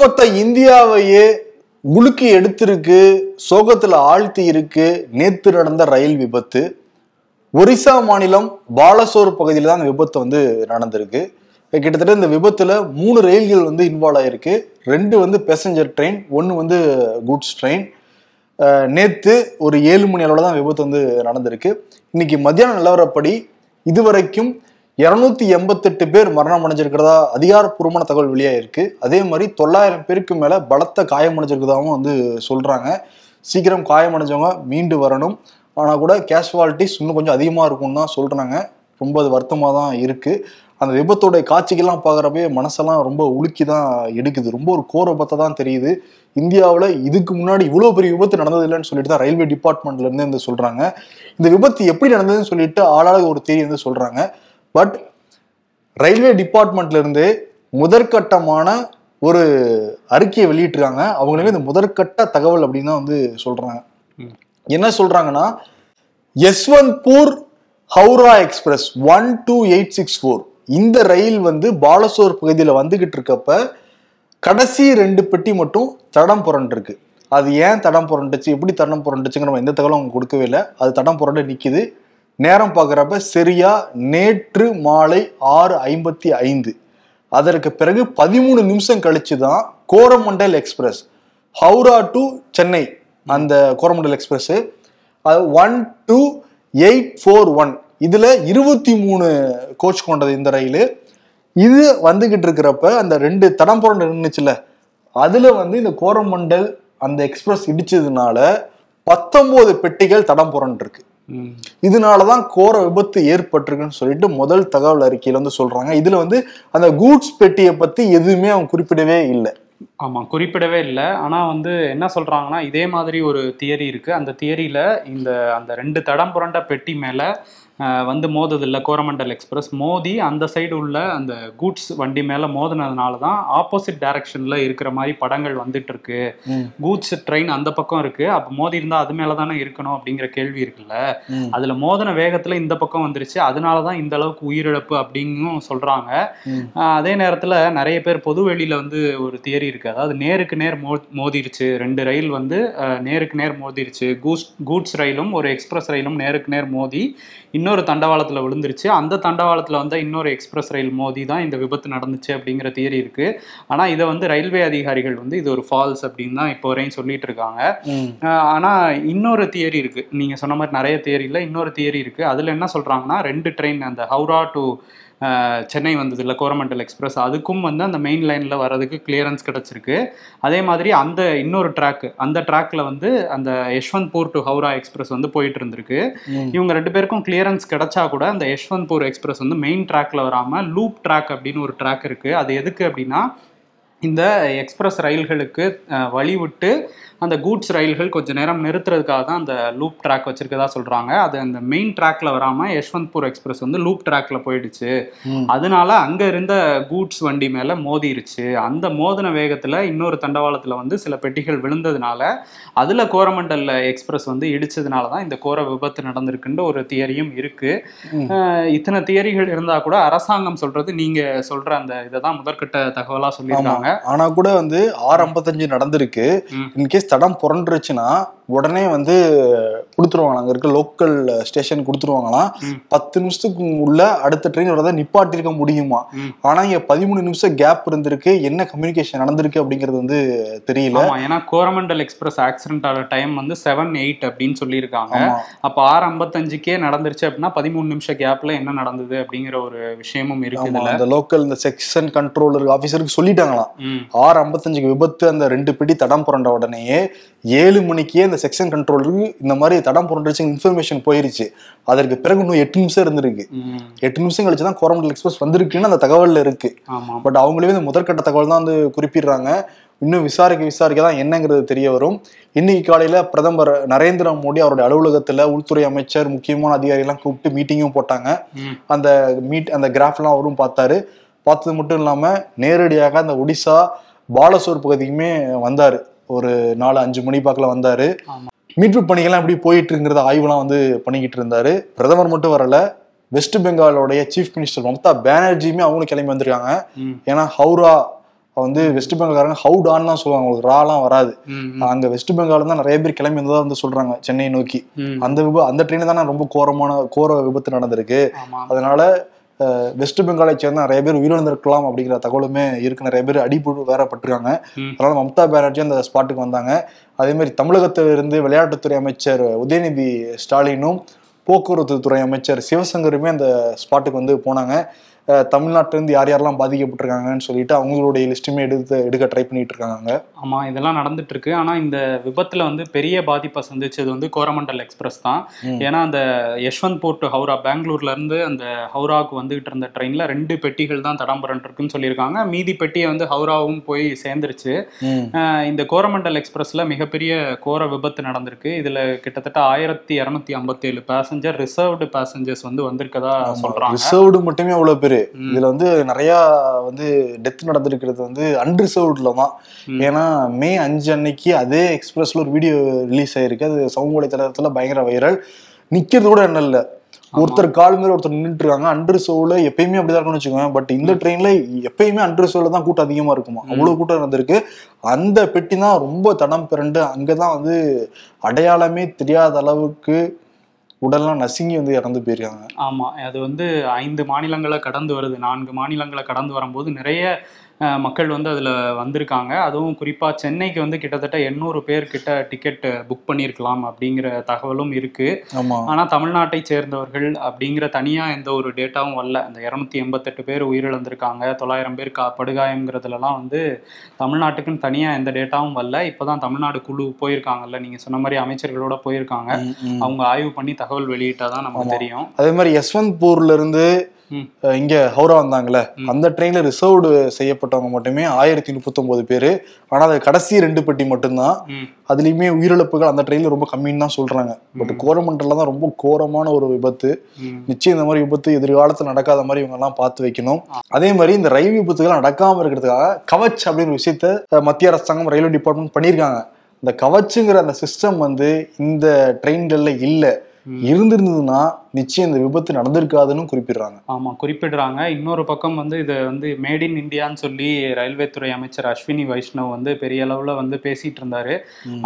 மொத்த இந்தியாவையே உலுக்கி எடுத்திருக்கு சோகத்துல ஆழ்த்தி இருக்கு நேத்து நடந்த ரயில் விபத்து. ஒரிசா மாநிலம் பாலசோர் பகுதியில் தான் அந்த விபத்து வந்து நடந்திருக்கு. கிட்டத்தட்ட இந்த விபத்துல மூணு ரயில்கள் வந்து இன்வால்வ் ஆயிருக்கு. ரெண்டு வந்து பேசஞ்சர் ட்ரெயின் ஒன்று வந்து குட்ஸ் ட்ரெயின் நேத்து ஒரு ஏழு மணி அளவில் தான் விபத்து வந்து நடந்திருக்கு. இன்னைக்கு மத்தியான நிலவரப்படி இதுவரைக்கும் இரநூத்தி எண்பத்தெட்டு பேர் மரணம் அடைஞ்சிருக்கிறதா அதிகாரப்பூர்வமான தகவல் வெளியாயிருக்கு. அதே மாதிரி தொள்ளாயிரம் பேருக்கு மேல பலத்த காயம் அடைஞ்சிருக்கிறதாவும் வந்து சொல்றாங்க. சீக்கிரம் காயமடைஞ்சவங்க மீண்டு வரணும். ஆனால் கூட கேஷுவாலிட்டிஸ் இன்னும் கொஞ்சம் அதிகமாக இருக்கும்னு தான் சொல்கிறாங்க ரொம்ப அது வருத்தமாக தான் இருக்குது அந்த விபத்தோடைய காட்சிகள்லாம் பார்க்குறப்பே மனசெல்லாம் ரொம்ப உலுக்கி தான் எடுக்குது. ரொம்ப ஒரு கோரபத்தை தான் தெரியுது. இந்தியாவில் இதுக்கு முன்னாடி இவ்வளோ பெரிய விபத்து நடந்தது இல்லைன்னு சொல்லிட்டு தான் ரயில்வே டிபார்ட்மெண்ட்லேருந்து வந்து சொல்கிறாங்க இந்த விபத்து எப்படி நடந்ததுன்னு சொல்லிட்டு ஆளாளுக்கு ஒரு தேதி வந்து சொல்கிறாங்க பட் ரயில்வே டிபார்ட்மெண்ட்ல இருந்து முதற்கட்டமான ஒரு அறிக்கையை வெளியிட்டிருக்காங்க. அவங்களுமே இந்த முதற்கட்ட தகவல் அப்படின்னு தான் வந்து சொல்றாங்க. ம். என்ன சொல்றாங்கன்னா Yesvantpur Howrah express one two eight six four இந்த ரயில் வந்து பாலசோர் பகுதியில் வந்துகிட்டு இருக்கப்ப கடைசி ரெண்டு பெட்டி மட்டும் தடம் புரண்டிருக்கு. அது ஏன் தடம் புரண்டுச்சு எப்படி தடம் புரண்டுச்சுங்கிற நம்ம எந்த தகவலும் அவங்க கொடுக்கவே இல்லை. அது தடம் புரண்டு நிக்குது. நேரம் பார்க்குறப்ப சரியா நேற்று மாலை ஆறு ஐம்பத்தி ஐந்து. அதற்கு பிறகு பதிமூணு நிமிஷம் கழிச்சு தான் கோரமண்டல் எக்ஸ்பிரஸ் ஹவுரா டு சென்னை அந்த கோரமண்டல் எக்ஸ்பிரஸ் அது one two eight four one. இதில் இருபத்தி மூணு கோச் கொண்டது இந்த ரயில். இது வந்துகிட்டு இருக்கிறப்ப அந்த ரெண்டு தடம் புரண்டு நின்றுச்சுல அதில் வந்து இந்த கோரமண்டல் அந்த எக்ஸ்பிரஸ் இடிச்சதுனால பத்தொம்போது பெட்டிகள் தடம் புரண்டு இருக்கு. இதனால இதனாலதான் கோர விபத்து ஏற்பட்டிருக்குன்னு சொல்லிட்டு முதல் தகவல் அறிக்கையில வந்து சொல்றாங்க. இதுல வந்து அந்த கூட்ஸ் பெட்டியை பத்தி எதுவுமே அவங்க குறிப்பிடவே இல்லை. ஆமா குறிப்பிடவே இல்லை. ஆனா வந்து என்ன சொல்றாங்கன்னா இதே மாதிரி ஒரு தியரி இருக்கு. அந்த தியரியில இந்த அந்த ரெண்டு தடம் புரண்ட பெட்டி மேல வந்து மோதுதில்ல கோரமண்டல் எக்ஸ்பிரஸ். மோதி அந்த சைடு உள்ள அந்த கூட்ஸ் வண்டி மேல மோதினதுனால தான் ஆப்போசிட் டைரக்ஷன்ல இருக்கிற மாதிரி படங்கள் வந்துட்டு இருக்கு. கூட்ஸ் ட்ரெயின் அந்த பக்கம் இருக்கு. அப்ப மோதி இருந்தா அது மேல தானே இருக்கணும் அப்படிங்கிற கேள்வி இருக்குல்ல. அதுல மோதின வேகத்துல இந்த பக்கம் வந்துருச்சு. அதனாலதான் இந்த அளவுக்கு உயிரிழப்பு அப்படின்னும். ஆஹ் அதே நேரத்துல நிறைய பேர் பொது வெளியில வந்து ஒரு தியரி இருக்கு. அதாவது நேருக்கு நேர் மோ மோதிருச்சு. ரெண்டு ரயில் வந்து நேருக்கு நேர் மோதிருச்சு. கூஸ் கூட்ஸ் ரயிலும் ஒரு எக்ஸ்பிரஸ் ரயிலும் நேருக்கு நேர் மோதி இன்னொரு தண்டவாளத்துல விழுந்துருச்சு. அந்த தண்டவாளத்துல வந்து இன்னொரு எக்ஸ்பிரஸ் ரயில் மோதி தான் இந்த விபத்து நடந்துச்சு அப்படிங்கிற தியரி இருக்கு. ஆனா இதை வந்து ரயில்வே அதிகாரிகள் வந்து இது ஒரு ஃபால்ஸ் அப்படின்னு தான் இப்போ வரையும் சொல்லிட்டு இருக்காங்க. ம். ஆஹ் ஆனா இன்னொரு தியரி இருக்கு. நீங்க சொன்ன மாதிரி நிறைய தியரியில இன்னொரு தியரி இருக்கு. அதுல என்ன சொல்றாங்கன்னா ரெண்டு ட்ரெயின் அந்த ஹவுரா டு சென்னை வந்தது இல்லை கோரமண்டல் எக்ஸ்பிரஸ் அதுக்கும் வந்து அந்த மெயின் லைன்ல வர்றதுக்கு கிளியரன்ஸ் கிடைச்சிருக்கு. அதே மாதிரி அந்த இன்னொரு ட்ராக் அந்த ட்ராக்ல வந்து அந்த யஷ்வந்த்பூர் டு ஹவுரா எக்ஸ்பிரஸ் வந்து போயிட்டு இருந்திருக்கு. இவங்க ரெண்டு பேருக்கும் கிளியரன்ஸ் கிடைச்சா கூட அந்த யஷ்வந்த்பூர் எக்ஸ்பிரஸ் வந்து மெயின் ட்ராக்ல வராம லூப் ட்ராக் அப்படின்னு ஒரு ட்ராக் இருக்கு. அது எதுக்கு அப்படின்னா இந்த எக்ஸ்பிரஸ் ரயில்களுக்கு அஹ், வழி விட்டு அந்த கூட்ஸ் ரயில்கள் கொஞ்ச நேரம் நிறுத்துறதுக்காக தான் அந்த லூப் ட்ராக் வச்சிருக்கதா சொல்றாங்க. அது அந்த மெயின் ட்ராக்ல வராம யஷ்வந்த்பூர் எக்ஸ்பிரஸ் வந்து லூப் ட்ராக்ல போயிடுச்சு. அதனால அங்க இருந்த கூட்ஸ் வண்டி மேல மோதிருச்சு. அந்த மோதின வேகத்துல இன்னொரு தண்டவாளத்துல வந்து சில பெட்டிகள் விழுந்ததுனால அதுல கோரமண்டல் எக்ஸ்பிரஸ் வந்து இடிச்சதுனால தான் இந்த கோர விபத்து நடந்திருக்குன்ற ஒரு தியரியும் இருக்கு. இத்தனை தியரிகள் இருந்தா கூட அரசாங்கம் சொல்றது நீங்க சொல்ற அந்த இதை தான் முதற்கட்ட தகவலா சொல்லியிருக்காங்க. ஆனா கூட வந்து ஆறு ஐம்பத்தஞ்சு நடந்திருக்கு. இன்கேஸ் சடம் புரண்டுருச்சுன்னா உடனே வந்து கொடுத்துருவாங்களாம். அங்க இருக்க லோக்கல் ஸ்டேஷன் கொடுத்துருவாங்களாம். பத்து நிமிஷத்துக்கு உள்ள அடுத்த ட்ரெயின் வரதை நிப்பாட்டிருக்க முடியுமா. ஆனா இங்க பதிமூணு நிமிஷம் கேப் இருந்திருக்கு. என்ன கம்யூனிகேஷன் நடந்திருக்கு அப்படிங்கிறது வந்து தெரியல. ஏன்னா கோரமண்டல் எக்ஸ்பிரஸ் ஆக்சிடென்ட் ஆன டைம் வந்து செவன் எயிட் அப்படின்னு சொல்லியிருக்காங்க. அப்ப ஆறு ஐம்பத்தஞ்சுக்கே நடந்துருச்சு அப்படின்னா பதிமூணு நிமிஷம் கேப்ல என்ன நடந்தது அப்படிங்கிற ஒரு விஷயமும் இருக்கு அந்த லோக்கல் இந்த செக்ஷன் கண்ட்ரோலர் ஆபீசருக்கு சொல்லிட்டாங்களாம். ஆறு ஐம்பத்தஞ்சுக்கு விபத்து அந்த ரெண்டு பிடி தடம் புரண்ட உடனேயே ஏழு மணிக்கே இந்த செக்ஷன் கண்ட்ரோலருக்கு இந்த மாதிரி தடம் புரண்டுச்சு இன்ஃபர்மேஷன் போயிருச்சு. அதற்கு பிறகு இன்னும் எட்டு நிமிஷம் இருந்திருக்கு. எட்டு நிமிஷம் கழிச்சு தான் கோரமண்டல் எக்ஸ்பிரஸ் வந்திருக்குன்னு அந்த தகவல்ல இருக்கு. பட் அவங்களே இந்த முதற்கட்ட தகவல் தான் வந்து குறிப்பிடுறாங்க. இன்னும் விசாரிக்க விசாரிக்க தான் என்னங்கிறது தெரிய வரும். இன்னைக்கு காலையில பிரதமர் நரேந்திர மோடி அவருடைய அலுவலகத்துல உள்துறை அமைச்சர் முக்கியமான அதிகாரிகள்லாம் கூப்பிட்டு மீட்டிங்கும் போட்டாங்க. அந்த மீட் அந்த கிராஃப்லாம் அவரும் பார்த்தாரு. பார்த்தது மட்டும் இல்லாம நேரடியாக அந்த ஒடிசா பாலசோர் பகுதிக்குமே வந்தாரு. ஒரு நாலு அஞ்சு மணி பாக்கல வந்தாரு. மீட்பு பணிகள்லாம் எப்படி போயிட்டு இருக்குங்கிறத ஆய்வுலாம் வந்து பண்ணிக்கிட்டு இருந்தாரு. பிரதமர் மட்டும் வரல வெஸ்ட் பெங்காலோடைய சீஃப் மினிஸ்டர் மம்தா பானர்ஜியுமே அவங்களும் கிளம்பி வந்திருக்காங்க. ஏன்னா ஹவுரா வந்து வெஸ்ட் பெங்கால்காரங்க ஹவுடான்னு தான் சொல்லுவாங்க உங்களுக்கு ராலாம் வராது. அங்க வெஸ்ட் பெங்கால் தான் நிறைய பேர் கிளம்பி வந்ததா வந்து சொல்றாங்க சென்னை நோக்கி. அந்த விப அந்த ட்ரெயின் தானே ரொம்ப கோரமான கோர விபத்து நடந்திருக்கு. அதனால வெஸ்ட் பெங்காலை சேர்ந்த நிறைய பேர் உயிரிழந்திருக்கலாம் அப்படிங்கிற தகவலுமே இருக்கு. நிறைய பேர் அடிபட்டு வேற பட்டிருக்காங்க ம். அதனால மம்தா பானர்ஜி அந்த ஸ்பாட்டுக்கு வந்தாங்க. அதே மாதிரி தமிழகத்திலிருந்து இருந்து விளையாட்டுத்துறை அமைச்சர் உதயநிதி ஸ்டாலினும் போக்குவரத்து துறை அமைச்சர் சிவசங்கருமே அந்த ஸ்பாட்டுக்கு வந்து போனாங்க. அஹ், தமிழ்நாட்டுல இருந்து யார் யாரெல்லாம் பாதிக்கப்பட்டிருக்காங்கன்னு சொல்லிட்டு அவங்களுடைய லிஸ்ட்டுமே எடுத்து எடுக்க ட்ரை பண்ணிட்டு இருக்காங்க ஆமா இதெல்லாம் நடந்துட்டு இருக்கு. ஆனா இந்த விபத்துல வந்து பெரிய பாதிப்பை சந்திச்சது வந்து கோரமண்டல் எக்ஸ்பிரஸ் தான். ஏன்னா அந்த யஷ்வந்த் டு ஹவுரா பெங்களூர்ல இருந்து அந்த ஹவுராவுக்கு வந்துகிட்டு இருந்த ட்ரெயின்ல ரெண்டு பெட்டிகள் தான் தடம்பரன் இருக்குன்னு சொல்லியிருக்காங்க. மீதி பெட்டியை வந்து ஹவுராவும் போய் சேர்ந்துருச்சு. இந்த கோரமண்டல் எக்ஸ்பிரஸ்ல மிகப்பெரிய கோர விபத்து நடந்திருக்கு. இதுல கிட்டத்தட்ட ஆயிரத்தி இரநூத்தி ஐம்பத்தி ஏழு பேசஞ்சர் ரிசர்வ்டு பேசஞ்சர்ஸ் வந்து வந்திருக்கதா சொல்றாங்க. ரிசர்வ்டு மட்டுமே அவ்வளவு பேரு. ம். இதுல வந்து நிறைய வந்து டெத் நடந்திருக்கிறது வந்து அன்ரிசர்வ்ட்ல தான். ஏன்னா மே அஞ்சு அன்னைக்கு அதே எக்ஸ்பிரஸ்ல ஒரு வீடியோ ரிலீஸ் ஆயிருக்கு. அது சமூக வலைத்தளத்துல பயங்கர வைரல் நிக்கிறது கூட என்ன இல்ல. ஒருத்தர் கால் மேல ஒருத்தர் நின்றுட்டு இருக்காங்க அன்ரிசர்வ்ல எப்பயுமே அப்படிதான் இருக்கும்னு வச்சுக்கோங்க. பட் இந்த ட்ரெயின்ல எப்பயுமே அன்ரிசர்வ்ல தான் கூட்டம் அதிகமா இருக்குமா? அவ்வளவு கூட்டம் நடந்திருக்கு. அந்த பெட்டி தான் ரொம்ப தடம் பிறண்டு அங்கதான் வந்து அடையாளமே தெரியாத அளவுக்கு உடல்லாம் நசுங்கி வந்து இறந்து போயிருக்காங்க. ஆமா அது வந்து ஐந்து மாநிலங்களை கடந்து வருது. நான்கு மாநிலங்களை கடந்து வரும்போது நிறைய மக்கள் வந்து அதுல வந்திருக்காங்க. அதுவும் குறிப்பா சென்னைக்கு வந்து கிட்டத்தட்ட எண்ணூறு பேர் கிட்ட டிக்கெட் புக் பண்ணியிருக்கலாம் அப்படிங்கிற தகவலும் இருக்கு. ஆமா. ஆனா தமிழ்நாட்டை சேர்ந்தவர்கள் அப்படிங்கிற தனியா எந்த ஒரு டேட்டாவும் வரல. இந்த இருநூத்தி எண்பத்தெட்டு பேர் உயிரிழந்திருக்காங்க. தொள்ளாயிரம் பேர் கா படுகாயம்ங்கிறதுலலாம் வந்து தமிழ்நாட்டுக்குன்னு தனியா எந்த டேட்டாவும் வரல. இப்பதான் தமிழ்நாடு குழு போயிருக்காங்கல்ல. நீங்க சொன்ன மாதிரி அமைச்சர்களோட போயிருக்காங்க. அவங்க ஆய்வு பண்ணி தகவல் வெளியிட்டாதான் நமக்கு ஆமா. தெரியும். அதே மாதிரி யஸ்வந்த்பூர்ல இருந்து ம். அஹ், இங்க ஹவுரா வந்தாங்கல்ல ம். அந்த ட்ரெயின்ல ரிசர்வ்டு செய்யப்பட்டவங்க மட்டுமே ஆயிரத்தி முப்பத்தொன்பது பேரு. ஆனா அது கடைசி ரெண்டு பெட்டி மட்டும்தான். அதுலயுமே உயிரிழப்புகள் அந்த ட்ரெயின்ல ரொம்ப கம்மின்னு தான் சொல்றாங்க. பட் ம். கோரமண்டல்ல தான் ரொம்ப கோரமான ஒரு விபத்து. நிச்சயம் இந்த மாதிரி விபத்து எதிர்காலத்துல நடக்காத மாதிரி இவங்க எல்லாம் பார்த்து வைக்கணும். அதே மாதிரி இந்த ரயில் விபத்துகள் நடக்காம இருக்கிறதுக்காக கவச் அப்படிங்கிற ஒரு விஷயத்த மத்திய அரசாங்கம் ரயில்வே டிபார்ட்மெண்ட் பண்ணியிருக்காங்க. இந்த கவச்சுங்கிற அந்த சிஸ்டம் வந்து இந்த ட்ரெயின்கள்ல இல்ல. இருந்திருந்ததுன்னா நிச்சயம் இந்த விபத்து நடந்திருக்காதுன்னு குறிப்பிடுறாங்க. ஆமா குறிப்பிடுறாங்க. இன்னொரு பக்கம் வந்து இது வந்து மேட் இன் இந்தியான்னு சொல்லி ரயில்வே துறை அமைச்சர் அஸ்வினி வைஷ்ணவ் வந்து பெரிய அளவுல வந்து பேசிட்டு இருந்தாரு.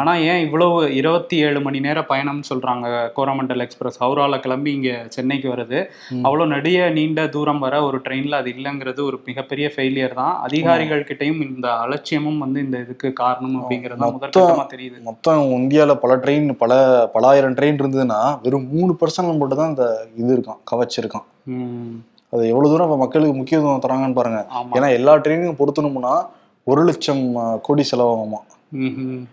ஆனா ஏன் இவ்வளவு இருபத்தி ஏழு மணி நேர பயணம்னு சொல்றாங்க கோரமண்டல் எக்ஸ்பிரஸ். ஹவுரால கிளம்பி இங்க சென்னைக்கு வருது. அவ்வளவு நெடிய நீண்ட தூரம் வர ஒரு ட்ரெயின்ல அது இல்லைங்கிறது ஒரு மிகப்பெரிய ஃபெயிலியர் தான். அதிகாரிகள் கிட்டயும் இந்த அலட்சியமும் வந்து இந்த இதுக்கு காரணம் அப்படிங்கிறது முதற்கட்டமா தெரியுது. மொத்தம் இந்தியால பல ட்ரெயின் பல பல ஆயிரம் ட்ரெயின் இருந்ததுன்னா வெறும் மூணு பர்சன்ட் மட்டும் தான் இது இருக்கான் கவச் இருக்கான். ம், அது எவ்வளவு தூரம் இப்ப மக்களுக்கு முக்கியத்துவம் தராங்கன்னு பாருங்க. ஏன்னா எல்லா ட்ரெயினும் பொருத்தணும்னா ஒரு லட்சம் கோடி செலவாகுமா.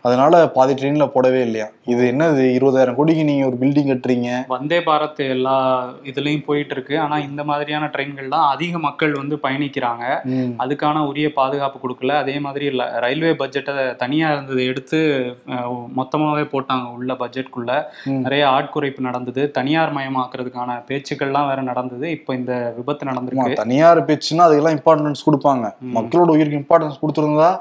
அதனால பாதி ட்ரெயின்ல போடவே இல்லையா? இது என்னது? இருபதாயிரம் கோடிக்கு நீங்க ஒரு பில்டிங் கட்டுறீங்க. வந்தே பாரத் எல்லா இதுலயும் போயிட்டு இருக்கு ஆனா இந்த மாதிரியான ட்ரெயின்கள் தான் அதிக மக்கள் வந்து பயணிக்கிறாங்க. அதுக்கான உரிய பாதுகாப்பு கொடுக்கல. அதே மாதிரி ரயில்வே பட்ஜெட்டை தனியா இருந்ததை எடுத்து மொத்தமாவே போட்டாங்க உள்ள பட்ஜெட்குள்ள. நிறைய ஆட்குறைப்பு நடந்தது. தனியார் மயமாக்குறதுக்கான பேச்சுக்கள்லாம் வேற நடந்தது. இப்போ இந்த விபத்து நடந்திருக்கு. தனியார் பேச்சுன்னா அதுக்கெல்லாம் இம்பார்ட்டன்ஸ் கொடுப்பாங்க. மக்களோட உயிருக்கு இம்பார்ட்டன்ஸ் கொடுத்துருந்தா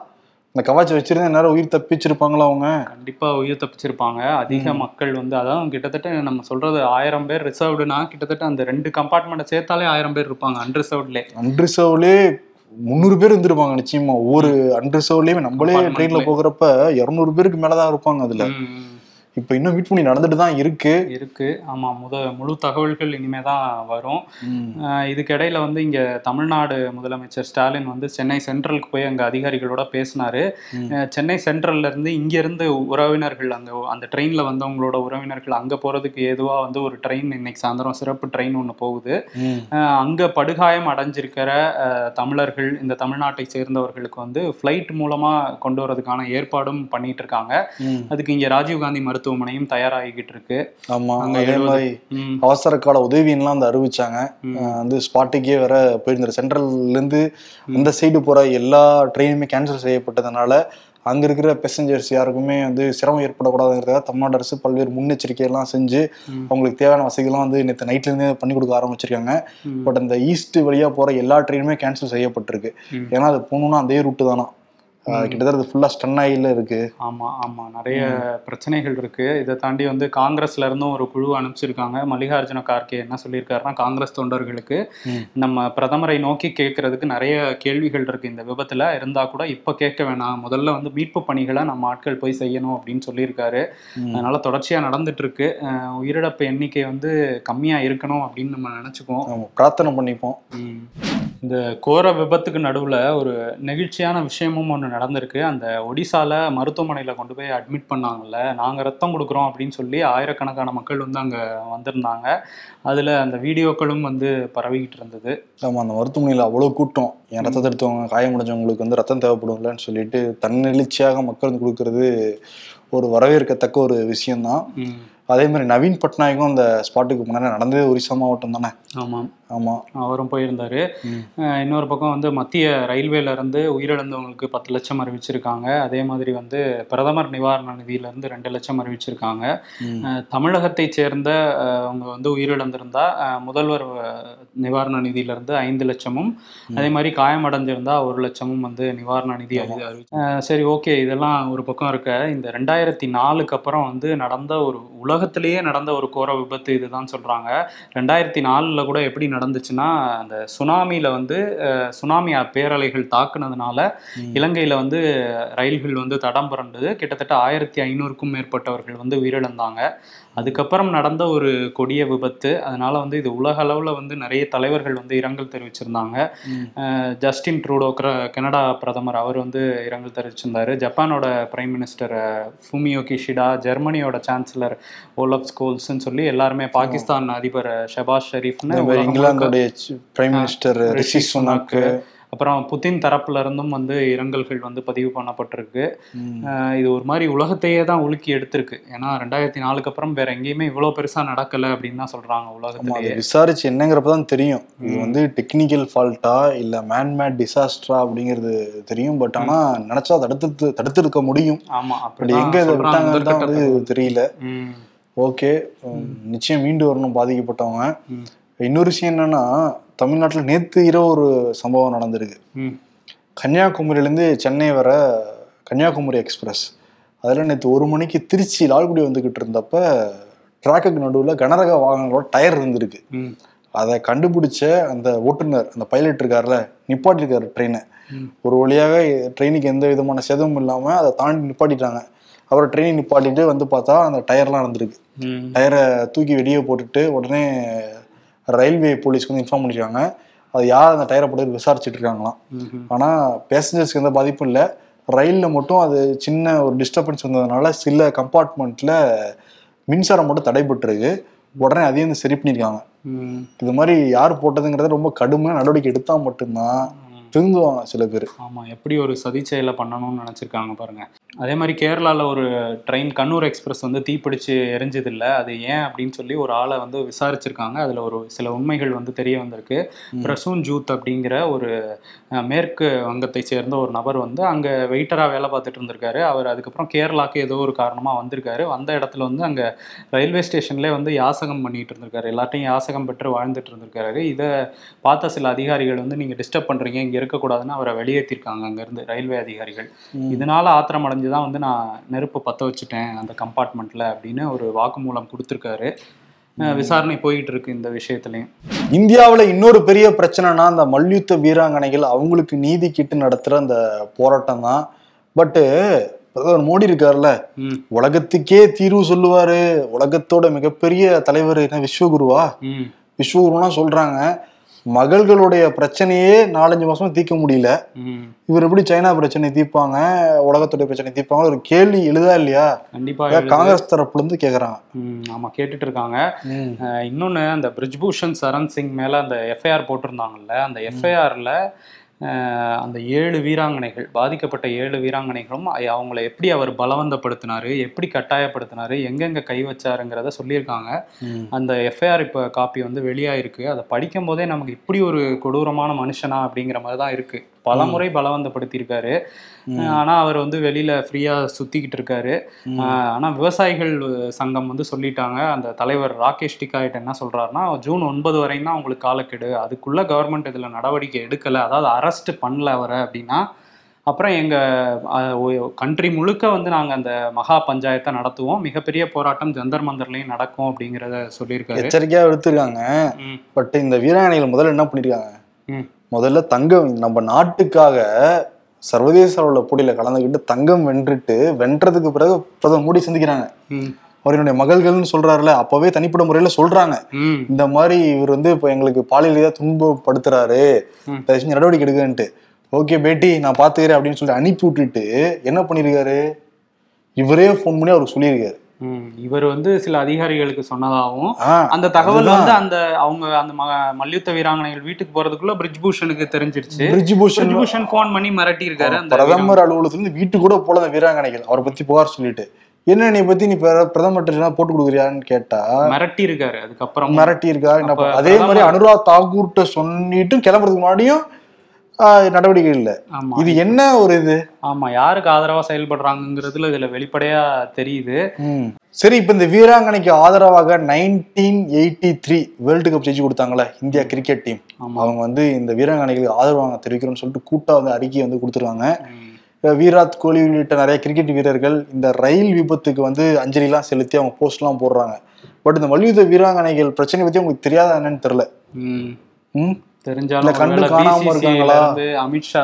இந்த கவச் வச்சிருந்தா நேரம் உயிர் தப்பிச்சிருப்பாங்களா அவங்க கண்டிப்பா உயிர் தப்பிச்சிருப்பாங்க அதிக. மக்கள் வந்து அதான் கிட்டத்தட்ட நம்ம சொல்றது ஆயிரம் பேர் ரிசர்வ்டுனா கிட்டத்தட்ட அந்த ரெண்டு கம்பார்ட்மெண்ட்டை சேர்த்தாலே ஆயிரம் பேர் இருப்பாங்க அன்ரிசர்வ்ட்லே அன்ரிசர்வ்லே முந்நூறு பேர் இருந்திருப்பாங்க நிச்சயமா ஒவ்வொரு அன்ரிசர்வ்லயுமே நம்மளே ட்ரெயின்ல. போகிறப்ப இருநூறு பேருக்கு மேலதான் இருப்பாங்க அதுல. இப்ப இன்னும் மீட் பண்ணி நடந்துட்டு தான் இருக்கு. இருக்கு. ஆமா முத முழு தகவல்கள் இனிமே தான் வரும். அஹ் இதுக்கு இடையில வந்து இங்க தமிழ்நாடு முதலமைச்சர் ஸ்டாலின் வந்து சென்னை சென்ட்ரலுக்கு போய் அங்க அதிகாரிகளோட பேசினாரு. சென்னை சென்ட்ரல்ல இருந்து இங்க இருந்து உறவினர்கள் அங்க அந்த ட்ரெயின்ல வந்தவங்களோட உறவினர்கள் அங்க போறதுக்கு ஏதுவா வந்து ஒரு ட்ரெயின் இன்னைக்கு சாயந்தரம் சிறப்பு ட்ரெயின் ஒன்று போகுது. அங்க படுகாயம் அடைஞ்சிருக்கிற தமிழர்கள் இந்த தமிழ்நாட்டை சேர்ந்தவர்களுக்கு வந்து ஃப்ளைட் மூலமா கொண்டு வரதுக்கான ஏற்பாடும் பண்ணிட்டு இருக்காங்க. அதுக்கு இங்க ராஜீவ்காந்தி மருத்துவமனையும் தயாராகிக்கிட்டு இருக்கு ஆமா அங்க அதே மாதிரி அவசர கால உதவின்லாம் வந்து அறிவிச்சாங்க. வந்து ஸ்பாட்டுக்கே வர போயிருந்தாரு சென்ட்ரல்ல இருந்து அந்த சைடு போற எல்லா ட்ரெயினுமே கேன்சல் செய்யப்பட்டதுனால அங்க இருக்கிற பேசஞ்சர்ஸ் யாருக்குமே வந்து சிரமம் ஏற்படக்கூடாதுங்கிறதுக்காக தமிழ்நாடு அரசு பல்வேறு முன்னெச்சரிக்கை எல்லாம் செஞ்சு. அவங்களுக்கு தேவையான வசதிகள்லாம் வந்து நேற்று நைட்ல இருந்தே பண்ணி கொடுக்க ஆரம்பிச்சிருக்காங்க. பட் அந்த ஈஸ்ட் வழியா போற எல்லா ட்ரெயினுமே கேன்சல் செய்யப்பட்டிருக்கு. ஏன்னா அது போகணும்னா அதே ரூட்டு தானா? கிட்டத்தட்ட ஃபுல்லா ஸ்டன் ஆயில இருக்கு. ஆமா ஆமா. நிறைய பிரச்சனைகள் இருக்கு. இதை தாண்டி வந்து காங்கிரஸ்ல இருந்தும் ஒரு குழு அனுப்பிச்சிருக்காங்க. மல்லிகார்ஜுன கார்கே என்ன சொல்லியிருக்காருன்னா காங்கிரஸ் தொண்டர்களுக்கு. நம்ம பிரதமரை நோக்கி கேட்கறதுக்கு நிறைய கேள்விகள் இருக்கு. இந்த விபத்துல இருந்தா கூட இப்ப கேட்க வேணாம். முதல்ல வந்து மீட்பு பணிகளை நம்ம ஆட்கள் போய் செய்யணும் அப்படின்னு சொல்லியிருக்காரு. அதனால தொடர்ச்சியா நடந்துட்டு இருக்கு அஹ் உயிரிழப்பு எண்ணிக்கை வந்து கம்மியா இருக்கணும் அப்படின்னு நம்ம நினைச்சுக்குவோம். பிரார்த்தனை பண்ணிப்போம். இந்த கோர விபத்துக்கு நடுவில் ஒரு நெகிழ்ச்சியான விஷயமும் ஒன்று நடந்திருக்கு. அந்த ஒடிசால மருத்துவமனையில் கொண்டு போய் அட்மிட் பண்ணாங்கல்ல நாங்கள் ரத்தம் கொடுக்குறோம் அப்படின்னு சொல்லி ஆயிரக்கணக்கான மக்கள் வந்து அங்கே வந்திருந்தாங்க. அதில் அந்த வீடியோக்களும் வந்து பரவிக்கிட்டு இருந்தது. ஆமா அந்த மருத்துவமனையில் அவ்வளவு கூட்டம். என் ரத்தத்தை எடுத்தவங்க காயமடைஞ்சவங்களுக்கு வந்து ரத்தம் தேவைப்படும்லன்னு சொல்லிட்டு தன்னெழுச்சியாக மக்கள் வந்து கொடுக்கறது ஒரு வரவேற்கத்தக்க ஒரு விஷயம்தான். அதே மாதிரி நவீன் பட்நாயக்கும் அந்த ஸ்பாட்டுக்கு முன்னாடி நடந்ததே ஒரிசா மாவட்டம் தானே? ஆமாம். ஆமா. அவரும் போயிருந்தாரு. இன்னொரு பக்கம் வந்து மத்திய ரயில்வேல இருந்து உயிரிழந்தவங்களுக்கு பத்து லட்சம் அறிவிச்சிருக்காங்க. அதே மாதிரி வந்து பிரதமர் நிவாரண நிதியில இருந்து ரெண்டு லட்சம் அறிவிச்சிருக்காங்க. தமிழகத்தை சேர்ந்த அவங்க வந்து உயிரிழந்திருந்தா முதல்வர் நிவாரண நிதியில இருந்து ஐந்து லட்சமும் அதே மாதிரி காயமடைஞ்சிருந்தா ஒரு லட்சமும் வந்து நிவாரண நிதி சரி ஓகே. இதெல்லாம் ஒரு பக்கம் இருக்க. இந்த ரெண்டாயிரத்தி நாலுக்கு அப்புறம் வந்து நடந்த ஒரு உலகத்திலேயே நடந்த ஒரு கோர விபத்து இதுதான் சொல்றாங்க. ரெண்டாயிரத்தி நாலுல கூட எப்படி நடந்துச்சுன்னா அந்த சுனாமியில வந்து சுனாமி பேரலைகள் தாக்குனதுனால. இலங்கையில வந்து ரயில்கள் வந்து தடம் புரண்டது கிட்டத்தட்ட ஆயிரத்தி ஐநூறுக்கும் மேற்பட்டவர்கள் வந்து உயிரிழந்தாங்க அதுக்கப்புறம் நடந்த ஒரு கொடிய விபத்து. அதனால வந்து இது உலக அளவுல வந்து நிறைய தலைவர்கள் வந்து இரங்கல் தெரிவிச்சிருந்தாங்க. ஜஸ்டின் ட்ரூடோ கனடா பிரதமர் அவர் வந்து இரங்கல் தெரிவிச்சிருந்தாரு. ஜப்பானோட பிரைம் மினிஸ்டர் ஃபுமியோ கிஷிடா ஜெர்மனியோட சான்சலர் ஓலப் ஸ்கோல்ஸ்ன்னு சொல்லி எல்லாருமே பாகிஸ்தான் அதிபர் ஷெபாஸ் ஷெரீஃப்னு இங்கிலாந்துடைய பிரைம் மினிஸ்டர் ரிஷி சுனாக்கு அப்புறம் புதின் தரப்புல இருந்தும் வந்து இரங்கல்கள் வந்து பதிவு பண்ணப்பட்டிருக்கு. இது ஒரு மாதிரி உலகத்தையே தான் உலுக்கி எடுத்திருக்கு. ஏன்னா ரெண்டாயிரத்தி நாலுக்கு அப்புறம் வேற எங்கேயுமே இவ்வளவு பெருசா நடக்கல அப்படின்னு தான் சொல்றாங்க அதை விசாரிச்சு என்னங்கிறப்பதான் தெரியும். இது. வந்து டெக்னிக்கல் ஃபால்ட்டா இல்ல மேன்மேட் டிசாஸ்டரா அப்படிங்கிறது தெரியும். பட் ஆனா நினைச்சா தடுத்து தடுத்திருக்க முடியும். ஆமா பட் அப்படிதான் எங்க இதை விட்டாங்கன்னு தான். தெரியல. ஓகே நிச்சயம் மீண்டு வரணும் பாதிக்கப்பட்டவங்க. இன்னொரு விஷயம் என்னன்னா தமிழ்நாட்டுல நேத்து இரவு ஒரு சம்பவம் நடந்திருக்கு. கன்னியாகுமரியிலேருந்து சென்னை வர கன்னியாகுமரி எக்ஸ்பிரஸ். அதில் நேற்று ஒரு மணிக்கு திருச்சி லால்குடி வந்துக்கிட்டு இருந்தப்ப ட்ராக்குக்கு நடுவில் கனரக வாகனங்களோட டயர் இருந்திருக்கு. அதை கண்டுபிடிச்ச அந்த ஓட்டுநர் அந்த பைலட் இருக்கார்ல நிப்பாட்டிருக்காரு ட்ரெயினை. ஒரு வழியாக ட்ரெயினுக்கு எந்த விதமான சேதமும் இல்லாமல் அதை தாண்டி நிப்பாட்டிட்டாங்க. அப்புறம் ட்ரெயின் நிப்பாட்டிட்டு வந்து பார்த்தா அந்த டயர்லாம் இருந்திருக்கு. ம், டயரை தூக்கி வெளியே போட்டுட்டு உடனே ரயில்வே போலீஸ்க்கு வந்து இன்ஃபார்ம் பண்ணிருக்காங்க. அது யார் அந்த டயரை போட்டு விசாரிச்சுட்டு இருக்காங்களாம். ஆனால் பேசஞ்சர்ஸ்க்கு எந்த பாதிப்பும் இல்லை. ரயிலில் மட்டும் அது சின்ன ஒரு டிஸ்டர்பன்ஸ் வந்ததுனால சில கம்பார்ட்மெண்ட்டில் மின்சாரம் மட்டும் தடைபட்டிருக்கு. உடனே அதையும் வந்து சரி பண்ணியிருக்காங்க இது மாதிரி யார் போட்டதுங்கிறத ரொம்ப கடுமையான நடவடிக்கை எடுத்தால் மட்டும்தான். திருந்துவாங்க சில பேர். ஆமா எப்படி ஒரு சதி செயலை பண்ணணும்னு நினைச்சிருக்காங்க பாருங்க. அதே மாதிரி கேரளால ஒரு ட்ரெயின் கண்ணூர் எக்ஸ்பிரஸ் வந்து தீப்பிடிச்சு எரிஞ்சது இல்ல அது ஏன் அப்படின்னு சொல்லி ஒரு ஆளை வந்து விசாரிச்சிருக்காங்க. அதுல ஒரு சில உண்மைகள் வந்து தெரிய வந்திருக்கு. பிரசூன் ஜூத் அப்படிங்கிற ஒரு மேற்கு வங்கத்தை சேர்ந்த ஒரு நபர் வந்து அங்க வெயிட்டரா வேலை பார்த்துட்டு இருந்திருக்காரு. அவர் அதுக்கப்புறம் கேரளாக்கு ஏதோ ஒரு காரணமா வந்திருக்காரு. வந்த இடத்துல வந்து அங்க ரயில்வே ஸ்டேஷன்லேயே வந்து யாசகம் பண்ணிட்டு இருந்திருக்காரு. எல்லாத்தையும் யாசகம் பெற்று வாழ்ந்துட்டு இருந்திருக்காரு. இதை பார்த்த சில அதிகாரிகள் வந்து நீங்க டிஸ்டர்ப் பண்றீங்க. இங்க இருக்கக்கூடாதுன்னு அவரை வெளியேற்றிருக்காங்க அங்கிருந்து ரயில்வே அதிகாரிகள். இதனால ஆத்திரம் அடைஞ்சு தான் வந்து நான் நெருப்பு பத்த வச்சுட்டேன் அந்த கம்பார்ட்மெண்ட்ல அப்படின்னு ஒரு வாக்குமூலம் கொடுத்துருக்காரு. விசாரணை போயிட்டு இருக்கு இந்த விஷயத்துலயும். இந்தியாவில் இன்னொரு பெரிய பிரச்சனைனா அந்த மல்யுத்த வீராங்கனைகள் அவங்களுக்கு நீதி கிட்டு நடத்துகிற அந்த போராட்டம் தான் பட்டு பிரதமர் மோடி இருக்கார்ல உலகத்துக்கே தீர்வு சொல்லுவாரு. உலகத்தோட மிகப்பெரிய தலைவர் என்ன விஸ்வகுருவா? விஸ்வகுருலாம் சொல்றாங்க. மகள்களுடைய பிரச்சனையே நாலஞ்சு மாசமா தீர்க்க முடியல. இவர் எப்படி சைனா பிரச்சனை தீர்ப்பாங்க உலகத்துடைய பிரச்சனை தீர்ப்பாங்க ஒரு கேள்வி எழுதா இல்லையா? கண்டிப்பா. காங்கிரஸ் தரப்புல இருந்து கேக்குறாங்க. ஆமா கேட்டுட்டு இருக்காங்க. இன்னொன்னு அந்த பிரிஜ்பூஷன் சரண் சிங் மேல அந்த எஃப்ஐஆர் போட்டிருந்தாங்கல்ல அந்த எஃப்ஐஆர்ல அந்த ஏழு வீராங்கனைகள் பாதிக்கப்பட்ட ஏழு வீராங்கனைகளும் அவங்கள எப்படி அவர் பலவந்தப்படுத்தினாரு எப்படி கட்டாயப்படுத்தினாரு எங்கெங்க கை வச்சாருங்கிறத சொல்லியிருக்காங்க. அந்த எஃப்ஐஆர் இப்போ காப்பி வந்து வெளியாயிருக்கு. அதை படிக்கும் போதே நமக்கு இப்படி ஒரு கொடூரமான மனுஷனா அப்படிங்கிற மாதிரி தான் இருக்கு. பல முறை பலவந்தப்படுத்தியிருக்காரு. அஹ் ஆனா அவர் வந்து வெளியில ஃப்ரீயா சுத்திக்கிட்டு இருக்காரு. அஹ் ஆனா விவசாயிகள் சங்கம் வந்து சொல்லிட்டாங்க. அந்த தலைவர் ராகேஷ் டிகாய்ட் என்ன சொல்றாருன்னா ஜூன் ஒன்பது வரையும் தான் உங்களுக்கு காலக்கெடு அதுக்குள்ள கவர்மெண்ட் இதுல நடவடிக்கை எடுக்கல. அதாவது அரெஸ்ட் பண்ணல அவரை அப்படின்னா அப்புறம் எங்கள் கண்ட்ரி முழுக்க வந்து நாங்கள் அந்த மகா பஞ்சாயத்தை நடத்துவோம். மிகப்பெரிய போராட்டம் ஜந்தர் மந்தர்லையும் நடக்கும் அப்படிங்கிறத சொல்லியிருக்காரு. எச்சரிக்கையா எடுத்திருக்காங்க. பட் இந்த வீராங்கனைகள் முதல்ல என்ன பண்ணிருக்காங்க? ம், முதல்ல தங்கம் நம்ம நாட்டுக்காக சர்வதேச அளவுல போட்டியில கலந்துக்கிட்டு தங்கம் வென்றுட்டு வென்றதுக்கு பிறகு பிரதமர் மோடி சந்திக்கிறாங்க. ம், அவருடைய மகள்கள்னு சொல்றாருல அப்பவே தனிப்பட்ட முறையில சொல்றாங்க. இந்த மாதிரி இவர் வந்து இப்போ எங்களுக்கு பாலியல் ரீதியா துன்பப்படுத்துறாரு நடவடிக்கை எடுக்கன்ட்டு. ஓகே பேட்டி நான் பாத்துக்கிறேன் அப்படின்னு சொல்லி அனுப்பி விட்டுட்டு என்ன பண்ணிருக்காரு? இவரே ஃபோன் பண்ணி அவருக்கு சொல்லியிருக்காரு. இவர் வந்து சில அதிகாரிகளுக்கு சொன்னதாகவும் அந்த தகவல். வந்து அந்த அவங்க அந்த மல்யுத்த வீராங்கனைகள் வீட்டுக்கு போறதுக்குள்ள பிரிஜ் பூஷனுக்கு தெரிஞ்சிருச்சு. பிரிட்ஜ் பூஷன் பிரிஜ் பூஷன் போன் பண்ணி மிரட்டி இருக்காரு அந்த பிரதமர் அலுவலகத்துல இருந்து வீட்டு கூட போல அந்த வீராங்கனைகள். அவரை பத்தி புகார் சொல்லிட்டு. என்ன நீ பத்தி நீ பிர- பிரதமர்கிட்ட போட்டு கொடுக்குறியான்னு கேட்டா மிரட்டி இருக்காரு அதுக்கப்புறம் மிரட்டி இருக்கா என்ன அப்ப ப- அதே மாதிரி பிரதமர் அனுராக் தாக்கூர்கிட்ட சொல்லிட்டு கிளம்புறதுக்கு முன்னாடியும் நடவடிக்கை இல்லை. இது என்ன ஒரு இது? ஆமா யாருக்கு ஆதரவா செயல்படுறாங்கிறதுல இதுல வெளிப்படையா தெரியுது. சரி இப்ப இந்த வீராங்கனைக்கு ஆதரவாக nineteen eighty three world cup ஜெயிச்சு கொடுத்தாங்களே இந்தியா கிரிக்கெட் டீம் அவங்க வந்து இந்த வீராங்கனைகளுக்கு ஆதரவாக தெரிவிக்கிறோம்னு சொல்லிட்டு கூட்டா வந்து அறிக்கையை வந்து கொடுத்துருவாங்க வீராட் கோலி உள்ளிட்ட நிறைய கிரிக்கெட் வீரர்கள் இந்த ரயில் விபத்துக்கு வந்து அஞ்சலிலாம் செலுத்தி அவங்க போஸ்ட்லாம் போடுறாங்க. பட் இந்த மல்யுத்த வீராங்கனைகள் பிரச்சனை பத்தி உங்களுக்கு தெரியாதா என்னன்னு தெரியல. தெரிஞ்சாலும் கண்டு காணாம இருக்காங்களா? அமித்ஷா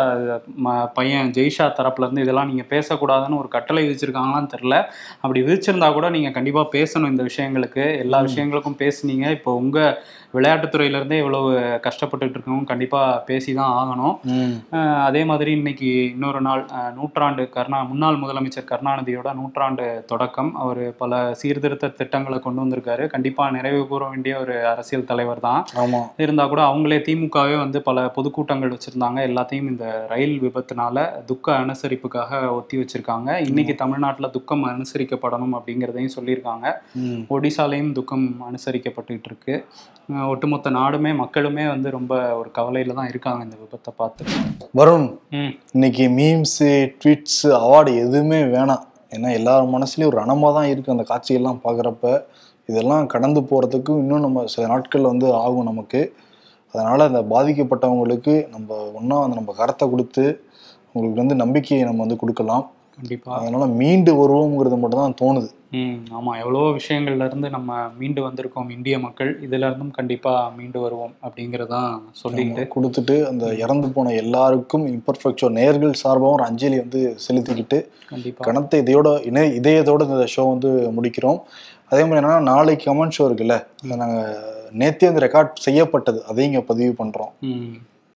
பையன் ஜெய்ஷா தரப்புல இருந்து இதெல்லாம் நீங்க பேசக்கூடாதுன்னு ஒரு கட்டளை விதிச்சிருக்காங்களான்னு தெரியல. அப்படி விதிச்சிருந்தா கூட நீங்க கண்டிப்பா பேசணும் இந்த விஷயங்களுக்கு. எல்லா விஷயங்களுக்கும் பேசுனீங்க. இப்போ உங்க விளையாட்டுத்துறையில இருந்தே இவ்வளவு கஷ்டப்பட்டுட்டு இருக்கவங்க கண்டிப்பா பேசிதான் ஆகணும். ம். அஹ் அதே மாதிரி இன்னைக்கு இன்னொரு நாள் நூற்றாண்டு கருணா முன்னாள் முதலமைச்சர் கருணாநிதியோட நூற்றாண்டு தொடக்கம். அவர் பல சீர்திருத்த திட்டங்களை கொண்டு வந்திருக்காரு. கண்டிப்பா நிறைவு கூற வேண்டிய ஒரு அரசியல் தலைவர் தான் ஆமா. இருந்தா கூட அவங்களே திமுகவே வந்து பல பொதுக்கூட்டங்கள் வச்சிருந்தாங்க. எல்லாத்தையும் இந்த ரயில் விபத்துனால துக்க அனுசரிப்புக்காக ஒத்தி வச்சிருக்காங்க. இன்னைக்கு தமிழ்நாட்டுல துக்கம் அனுசரிக்கப்படணும் அப்படிங்கிறதையும் சொல்லியிருக்காங்க. ஒடிசாலையும் துக்கம் அனுசரிக்கப்பட்டுட்டு இருக்கு. ஒட்டுமொத்த நாடுமே மக்களுமே வந்து ரொம்ப ஒரு கவலையில தான் இருக்காங்க இந்த விபத்தை பார்த்து. வருண் இன்னைக்கு மீம்ஸு ட்வீட்ஸு அவார்டு எதுவுமே வேணாம். ஏன்னா எல்லார் மனசுலயும் ஒரு ரணமாக தான் இருக்குது அந்த காட்சிகள்லாம் பார்க்குறப்ப. இதெல்லாம் கடந்து போகிறதுக்கு இன்னும் நம்ம சில நாட்கள் வந்து ஆகும் நமக்கு. அதனால் அந்த பாதிக்கப்பட்டவங்களுக்கு நம்ம ஒன்றா வந்து நம்ம கரத்தை கொடுத்து அவங்களுக்கு வந்து நம்பிக்கையை நம்ம வந்து கொடுக்கலாம். கண்டிப்பா. அதனால் மீண்டு வருவோங்கிறது மட்டும் தான் தோணுது. ம் ஆமா. எவ்வளவோ விஷயங்கள்ல இருந்து நம்ம மீண்டு வந்திருக்கோம் இந்திய மக்கள். இதுல இருந்தும் கண்டிப்பா மீண்டு வருவோம் அப்படிங்கறதான் சொல்லிட்டு. கொடுத்துட்டு அந்த இறந்து போன எல்லாருக்கும் இம்பர்ஃபெக்ஷோ நேர்கள் சார்பாகவும் ஒரு அஞ்சலி வந்து செலுத்திக்கிட்டு கண்டிப்பா. கணத்தை இதையோட இணை இதயத்தோட இந்த ஷோ வந்து முடிக்கிறோம். அதே மாதிரி என்னன்னா நாளைக்கு கமெண்ட் ஷோ இருக்குல்ல நாங்கள் நேற்றே வந்து ரெக்கார்ட் செய்யப்பட்டது. அதையும் இங்கே பதிவு பண்ணுறோம்